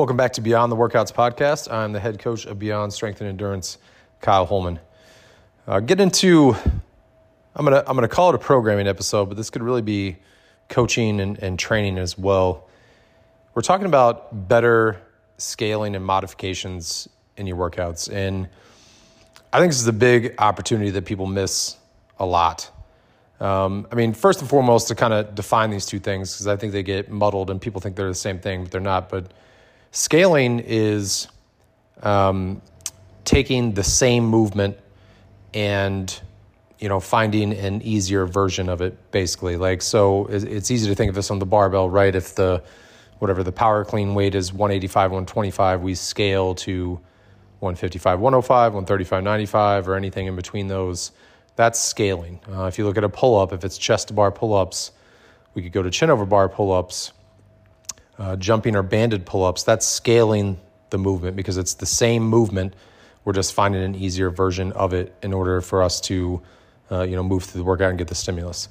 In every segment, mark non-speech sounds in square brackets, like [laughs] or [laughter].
Welcome back to Beyond the Workouts podcast. I'm the head coach of Beyond Strength and Endurance, Kyle Holman. Uh, get into, I'm gonna I'm gonna call it a programming episode, but this could really be coaching and, and training as well. We're talking about better scaling and modifications in your workouts, and I think this is a big opportunity that people miss a lot. Um, I mean, first and foremost, to kind of define these two things because I think they get muddled and people think they're the same thing, but they're not. But Scaling is um, taking the same movement and you know finding an easier version of it basically. Like so it's easy to think of this on the barbell right? If the whatever the power clean weight is 185 125 we scale to 155 105 135 95 or anything in between those. That's scaling. Uh, if you look at a pull-up if it's chest to bar pull-ups we could go to chin over bar pull-ups uh, jumping or banded pull ups, that's scaling the movement because it's the same movement. We're just finding an easier version of it in order for us to, uh, you know, move through the workout and get the stimulus.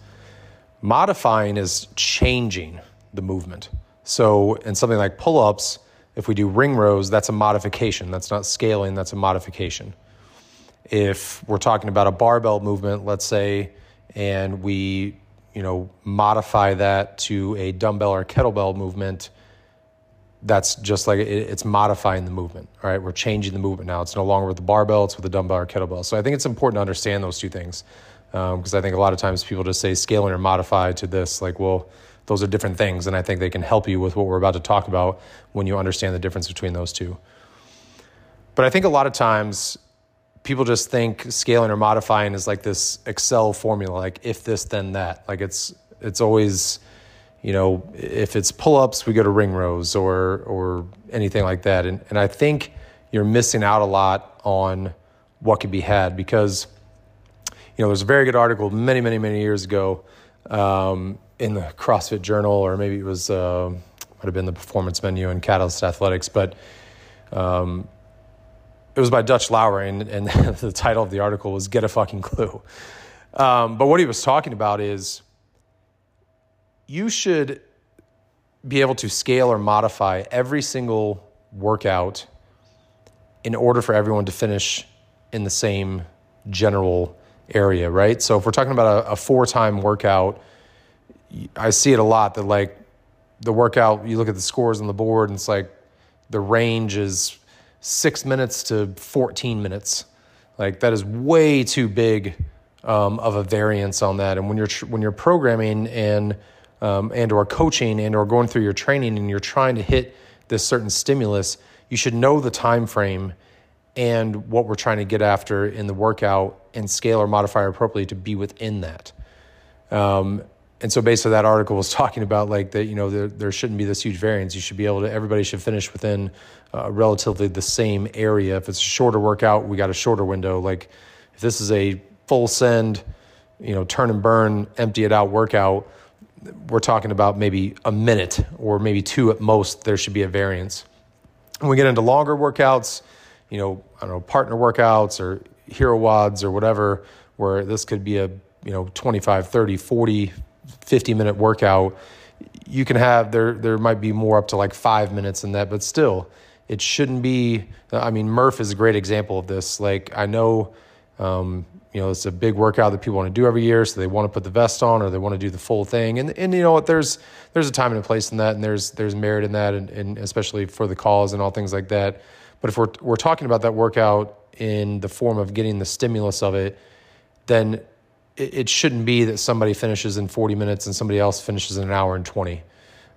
Modifying is changing the movement. So in something like pull ups, if we do ring rows, that's a modification. That's not scaling, that's a modification. If we're talking about a barbell movement, let's say, and we you know modify that to a dumbbell or kettlebell movement that's just like it, it's modifying the movement. right? we're changing the movement now. It's no longer with the barbell; it's with the dumbbell or kettlebell. So I think it's important to understand those two things because um, I think a lot of times people just say scaling or modify to this. Like, well, those are different things, and I think they can help you with what we're about to talk about when you understand the difference between those two. But I think a lot of times people just think scaling or modifying is like this Excel formula, like if this then that. Like it's it's always you know, if it's pull ups, we go to ring rows or or anything like that. And and I think you're missing out a lot on what could be had because you know there's a very good article many many many years ago um, in the CrossFit Journal or maybe it was uh, might have been the Performance Menu in Catalyst Athletics, but um, it was by Dutch Lowry, and, and [laughs] the title of the article was "Get a Fucking Clue." Um, but what he was talking about is you should be able to scale or modify every single workout in order for everyone to finish in the same general area, right? So if we're talking about a, a for time workout, I see it a lot that like the workout, you look at the scores on the board and it's like the range is six minutes to 14 minutes. Like that is way too big um, of a variance on that. And when you're, when you're programming and um, and or coaching and or going through your training and you're trying to hit this certain stimulus, you should know the time frame and what we're trying to get after in the workout and scale or modify appropriately to be within that. Um, and so basically that article was [laughs] talking about like that, you know, there, there shouldn't be this huge variance. You should be able to, everybody should finish within uh, relatively the same area. If it's a shorter workout, we got a shorter window. Like if this is a full send, you know, turn and burn, empty it out workout, we're talking about maybe a minute or maybe two at most, there should be a variance. When we get into longer workouts, you know, I don't know, partner workouts or hero WODs or whatever, where this could be a, you know, 25, 30, 40, 50 minute workout, you can have, there, there might be more up to like five minutes in that, but still, it shouldn't be, I mean, Murph is a great example of this. Like, I know, um, you know, it's a big workout that people want to do every year, so they want to put the vest on or they want to do the full thing. And and you know what, there's there's a time and a place in that, and there's there's merit in that, and, and especially for the cause and all things like that. But if we're we're talking about that workout in the form of getting the stimulus of it, then it, it shouldn't be that somebody finishes in 40 minutes and somebody else finishes in an hour and 20.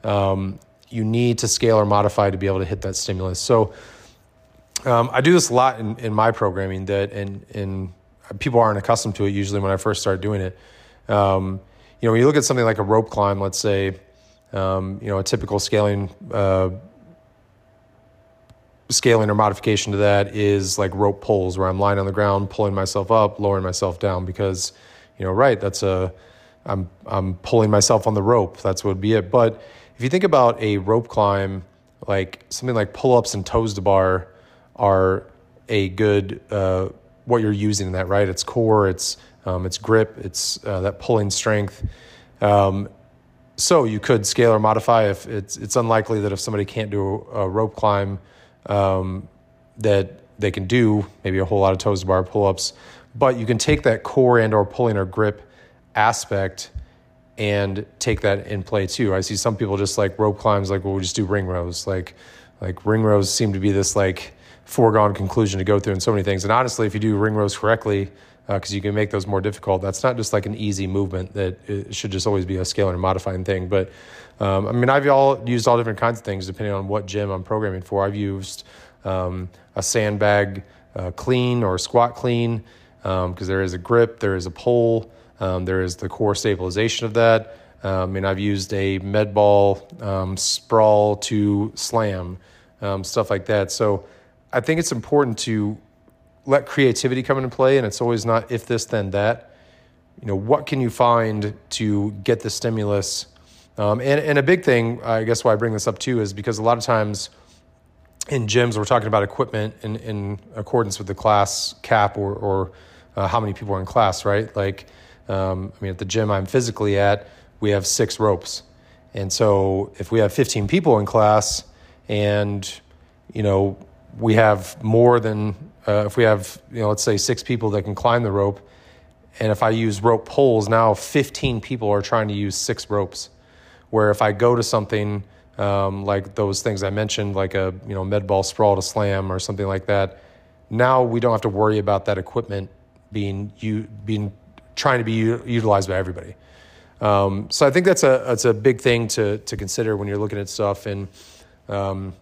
Um, you need to scale or modify to be able to hit that stimulus. So um, I do this a lot in, in my programming that and in people aren't accustomed to it usually when I first start doing it. Um, you know, when you look at something like a rope climb, let's say, um, you know, a typical scaling uh, scaling or modification to that is like rope pulls, where I'm lying on the ground, pulling myself up, lowering myself down, because you know, right, that's a I'm I'm pulling myself on the rope. That's what would be it. But if you think about a rope climb, like something like pull ups and toes to bar are a good uh, what you're using in that, right? It's core, it's um, it's grip, it's uh, that pulling strength. Um, so you could scale or modify if it's it's unlikely that if somebody can't do a, rope climb, um, that they can do maybe a whole lot of toes to bar pull ups, but you can take that core and or pulling or grip aspect and take that in play too. I see some people just like rope climbs, like well, we just do ring rows. Like like ring rows seem to be this like foregone conclusion to go through in so many things. And honestly, if you do ring rows correctly, because uh, you can make those more difficult. That's not just like an easy movement that it should just always be a scaling and modifying thing. But um, I mean, I've all used all different kinds of things depending on what gym I'm programming for. I've used um, a sandbag uh, clean or squat clean because um, there is a grip, there is a pull, um, there is the core stabilization of that. Um, mean, I've used a med ball um, sprawl to slam, stuff like that. So I think it's important to let creativity come into play, and it's always not if this then that. You know, what can you find to get the stimulus? Um, and and a big thing, I guess, why I bring this up too, is because a lot of times in gyms we're talking about equipment in in accordance with the class cap or or uh, how many people are in class, right? Like, um, I mean, at the gym I'm physically at, we have six ropes, and so if we have 15 people in class, and you know we have more than uh, if we have you know let's say six people that can climb the rope and if i use rope pulls now 15 people are trying to use six ropes. Where if i go to something um, like those things i mentioned like a you know med ball sprawl to slam or something like that now we don't have to worry about that equipment being you being trying to be u- utilized by everybody. Um, so i think that's a that's a big thing to to consider when you're looking at stuff and um,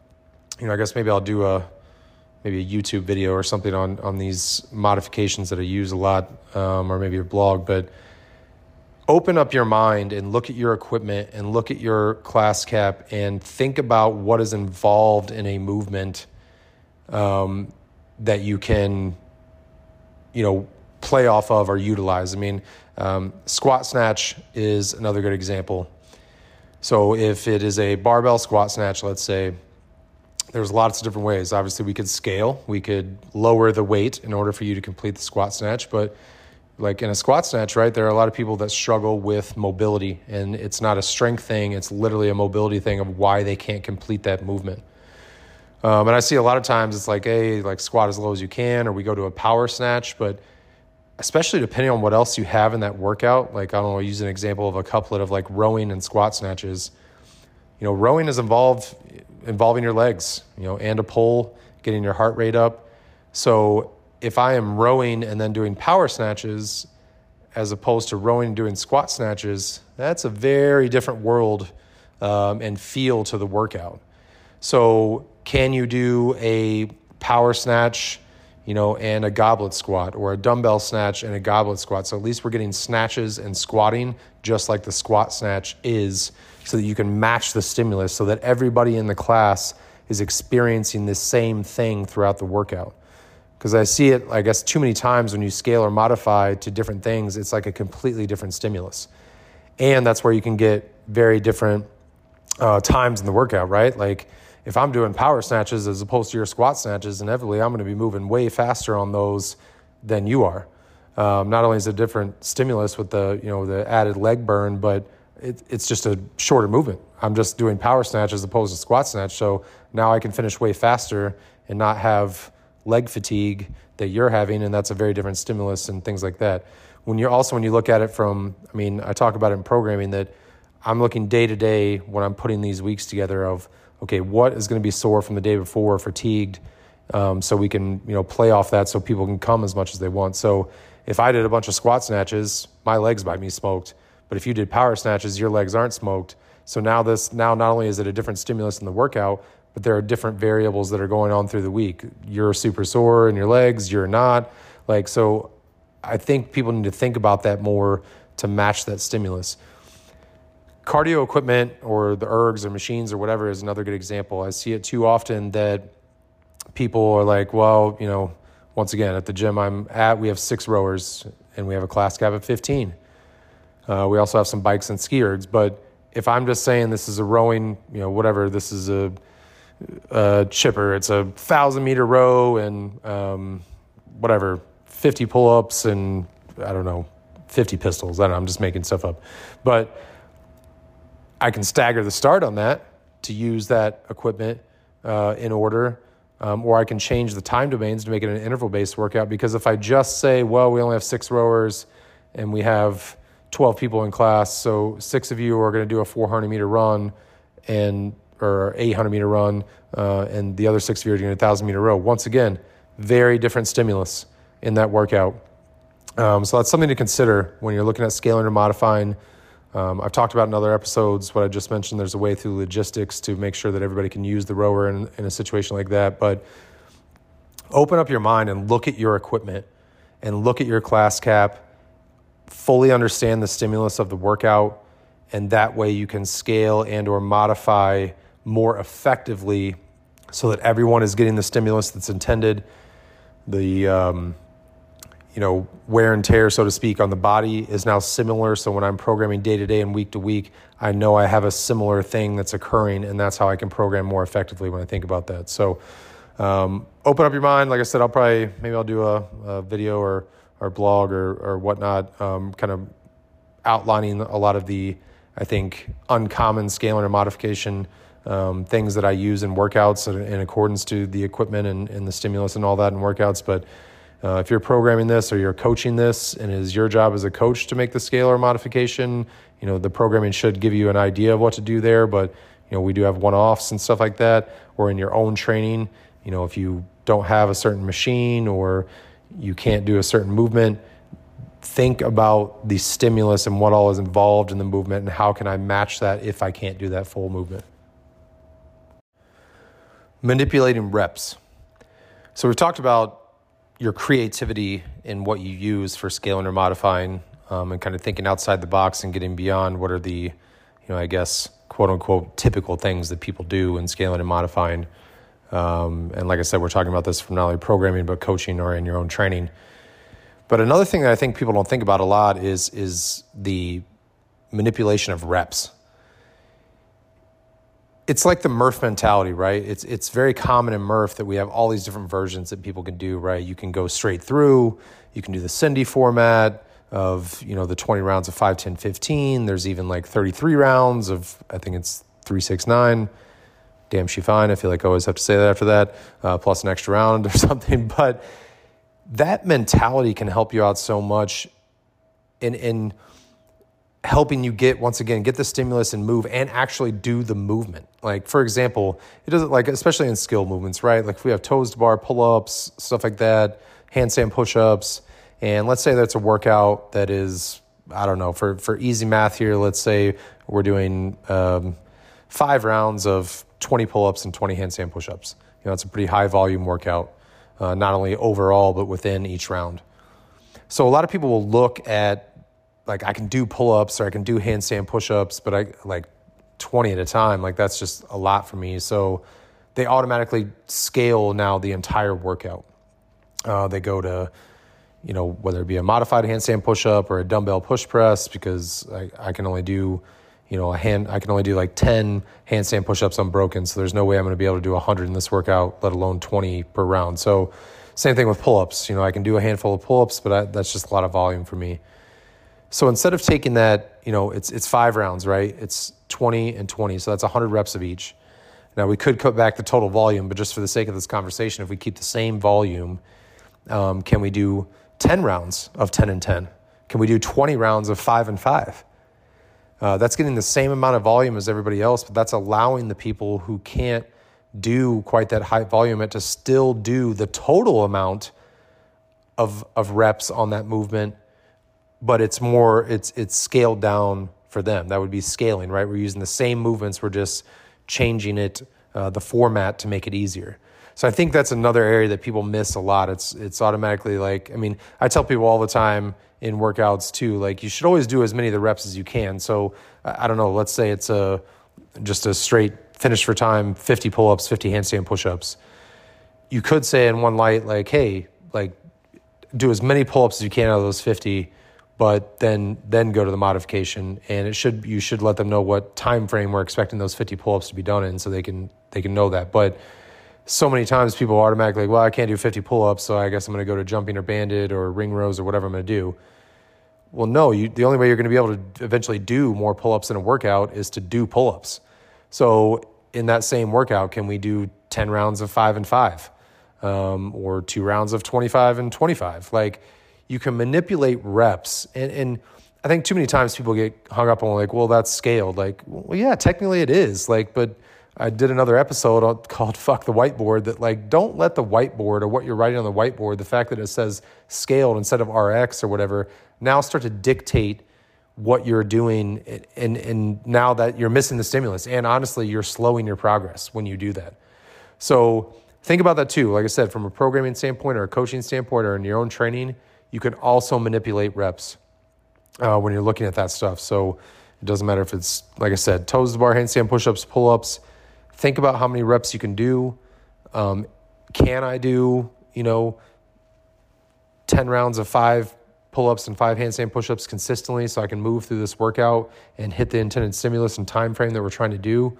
you know i guess maybe i'll do a maybe a YouTube video or something on on these modifications that I use a lot, um, or maybe a blog. But open up your mind and look at your equipment and look at your class cap and think about what is involved in a movement um, that you can, you know, play off of or utilize. I mean, um, squat snatch is another good example. So if it is a barbell squat snatch, let's say there's lots of different ways. Obviously, we could scale, we could lower the weight in order for you to complete the squat snatch. But like in a squat snatch, right, there are a lot of people that struggle with mobility, and it's not a strength thing, it's literally a mobility thing of why they can't complete that movement. Um, and I see a lot of times it's like, hey, like squat as low as you can, or we go to a power snatch, but especially depending on what else you have in that workout, like I don't know, use an example of a couplet of like rowing and squat snatches. You know, rowing is involved involving your legs, you know, and a pull, getting your heart rate up. So if I am rowing and then doing power snatches, as opposed to rowing and doing squat snatches, that's a very different world um, and feel to the workout. So, can you do a power snatch, you know, and a goblet squat, or a dumbbell snatch and a goblet squat? So at least we're getting snatches and squatting just like the squat snatch is so that you can match the stimulus so that everybody in the class is experiencing the same thing throughout the workout. Because I see it, I guess, too many times when you scale or modify to different things, it's like a completely different stimulus. And that's where you can get very different uh, times in the workout, right? Like if I'm doing power snatches as opposed to your squat snatches, inevitably I'm going to be moving way faster on those than you are. Um, not only is it a different stimulus with the you know the added leg burn, but it, it's just a shorter movement. I'm just doing power snatch as opposed to squat snatch. So now I can finish way faster and not have leg fatigue that you're having, and that's a very different stimulus and things like that. When you're also when you look at it from, I mean, I talk about it in programming that I'm looking day to day when I'm putting these weeks together of okay, what is going to be sore from the day before, fatigued, um, so we can you know play off that so people can come as much as they want. So if I did a bunch of squat snatches, my legs might be smoked but if you did power snatches, your legs aren't smoked. So now this now not only is it a different stimulus in the workout, but there are different variables that are going on through the week. You're super sore in your legs, you're not. Like so I think people need to think about that more to match that stimulus. Cardio equipment or the ergs or machines or whatever is another good example. I see it too often that people are like, well, you know, once again, at the gym I'm at, we have six rowers and we have a class cap of 15. Uh, we also have some bikes and ski ergs. But if I'm just saying this is a rowing, you know, whatever, this is a, a chipper, it's a thousand meter row and um, whatever, 50 pull ups and I don't know, 50 pistols. I don't know, I'm just making stuff up. But I can stagger the start on that to use that equipment uh, in order, um, or I can change the time domains to make it an interval based workout. Because if I just say, well, we only have six rowers and we have 12 people in class, so six of you are going to do a 400 meter run and or 800 meter run, uh, and the other six of you are doing a 1,000 meter row. Once again, very different stimulus in that workout. Um, so that's something to consider when you're looking at scaling or modifying um, I've talked about in other episodes what I just mentioned. There's a way through logistics to make sure that everybody can use the rower in, in a situation like that. But open up your mind and look at your equipment and look at your class cap, fully understand the stimulus of the workout, and that way you can scale and or modify more effectively so that everyone is getting the stimulus that's intended. The um, you know, wear and tear, so to speak, on the body is now similar. So when I'm programming day to day and week to week, I know I have a similar thing that's occurring, and that's how I can program more effectively when I think about that. So um, open up your mind. Like I said, I'll probably maybe I'll do a, a video or or blog or or whatnot, um, kind of outlining a lot of the I think uncommon scaling or modification um, things that I use in workouts in accordance to the equipment and, and the stimulus and all that in workouts, but uh, if you're programming this or you're coaching this, and it is your job as a coach to make the scalar modification, you know the programming should give you an idea of what to do there. But you know we do have one-offs and stuff like that. Or in your own training, you know if you don't have a certain machine or you can't do a certain movement, think about the stimulus and what all is involved in the movement and how can I match that if I can't do that full movement. Manipulating reps. So we've talked about your creativity in what you use for scaling or modifying um, and kind of thinking outside the box and getting beyond what are the, you know, I guess, quote unquote, typical things that people do in scaling and modifying. Um, and like I said, we're talking about this from not only programming, but coaching or in your own training. But another thing that I think people don't think about a lot is, is the manipulation of reps it's like the Murph mentality, right? It's it's very common in Murph that we have all these different versions that people can do, right? You can go straight through, you can do the Cindy format of, you know, the 20 rounds of 5, 10, 15. There's even like 33 rounds of, I think it's 3, 6, 9. Damn, she fine. I feel like I always have to say that after that, uh, plus an extra round [laughs] or something. But that mentality can help you out so much in, in – helping you get once again get the stimulus and move and actually do the movement like for example it doesn't like especially in skill movements right like if we have toes to bar pull-ups stuff like that handstand push-ups and let's say that's a workout that is i don't know for for easy math here let's say we're doing um, five rounds of 20 pull-ups and 20 handstand push-ups you know it's a pretty high volume workout uh, not only overall but within each round so a lot of people will look at like I can do pull ups or I can do handstand push ups, but I like 20 at a time. Like that's just a lot for me. So they automatically scale now the entire workout. Uh, they go to, you know, whether it be a modified handstand push up or a dumbbell push press because I, I can only do, you know, a hand, I can only do like 10 handstand push ups unbroken. So there's no way I'm going to be able to do 100 in this workout, let alone 20 per round. So same thing with pull ups. You know, I can do a handful of pull ups, but I, that's just a lot of volume for me. So instead of taking that, you know, it's it's five rounds, right? It's 20 and 20, so that's 100 reps of each. Now we could cut back the total volume, but just for the sake of this conversation, if we keep the same volume, um, can we do 10 rounds of 10 and 10? Can we do 20 rounds of five and five? Uh, that's getting the same amount of volume as everybody else, but that's allowing the people who can't do quite that high volume to still do the total amount of, of reps on that movement but it's more it's it's scaled down for them. That would be scaling, right? We're using the same movements, we're just changing it uh, the format to make it easier. So I think that's another area that people miss a lot. It's it's automatically like I mean I tell people all the time in workouts too like you should always do as many of the reps as you can. So I don't know, let's say it's a just a straight finish for time 50 pull-ups, 50 handstand push-ups. You could say in one light like hey, like do as many pull-ups as you can out of those 50 but then then go to the modification and it should you should let them know what time frame we're expecting those 50 pull-ups to be done in so they can they can know that but so many times people automatically well i can't do 50 pull-ups so i guess i'm going to go to jumping or banded or ring rows or whatever i'm going to do Well, no, you, the only way you're going to be able to eventually do more pull ups in a workout is to do pull ups. So, in that same workout, can we do 10 rounds of five and five um, or two rounds of 25 and 25? Like, you can manipulate reps. And, and I think too many times people get hung up on, like, well, that's scaled. Like, well, yeah, technically it is. Like, but I did another episode called Fuck the Whiteboard that, like, don't let the whiteboard or what you're writing on the whiteboard, the fact that it says scaled instead of RX or whatever, now start to dictate what you're doing and, and now that you're missing the stimulus. And honestly you're slowing your progress when you do that. So think about that too. Like i said from a programming standpoint or a coaching standpoint or in your own training you can also manipulate reps uh, when you're looking at that stuff. So it doesn't matter if it's like i said toes to bar handstand push-ups pull-ups think about how many reps you can do um, can i do you know 10 rounds of five pull ups and five handstand push ups consistently so I can move through this workout and hit the intended stimulus and time frame that we're trying to do,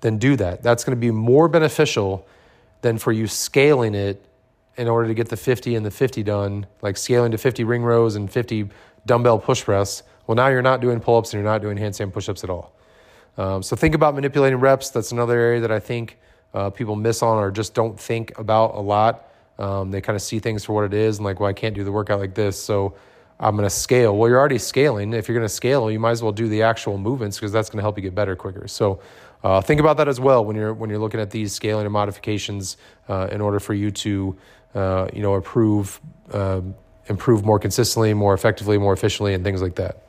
then do that. That's going to be more beneficial than for you scaling it in order to get the 50 and the 50 done, like scaling to 50 ring rows and 50 dumbbell push press. Well, now you're not doing pull ups and you're not doing handstand push ups at all. Um, so think about manipulating reps. That's another area that I think uh, people miss on or just don't think about a lot. Um, they kind of see things for what it is and like, well, I can't do the workout like this, so I'm going to scale. Well, you're already scaling. If you're going to scale, you might as well do the actual movements because that's going to help you get better quicker. So uh, think about that as well when you're when you're looking at these scaling and modifications uh, in order for you to uh, you know improve um, improve more consistently, more effectively, more efficiently, and things like that.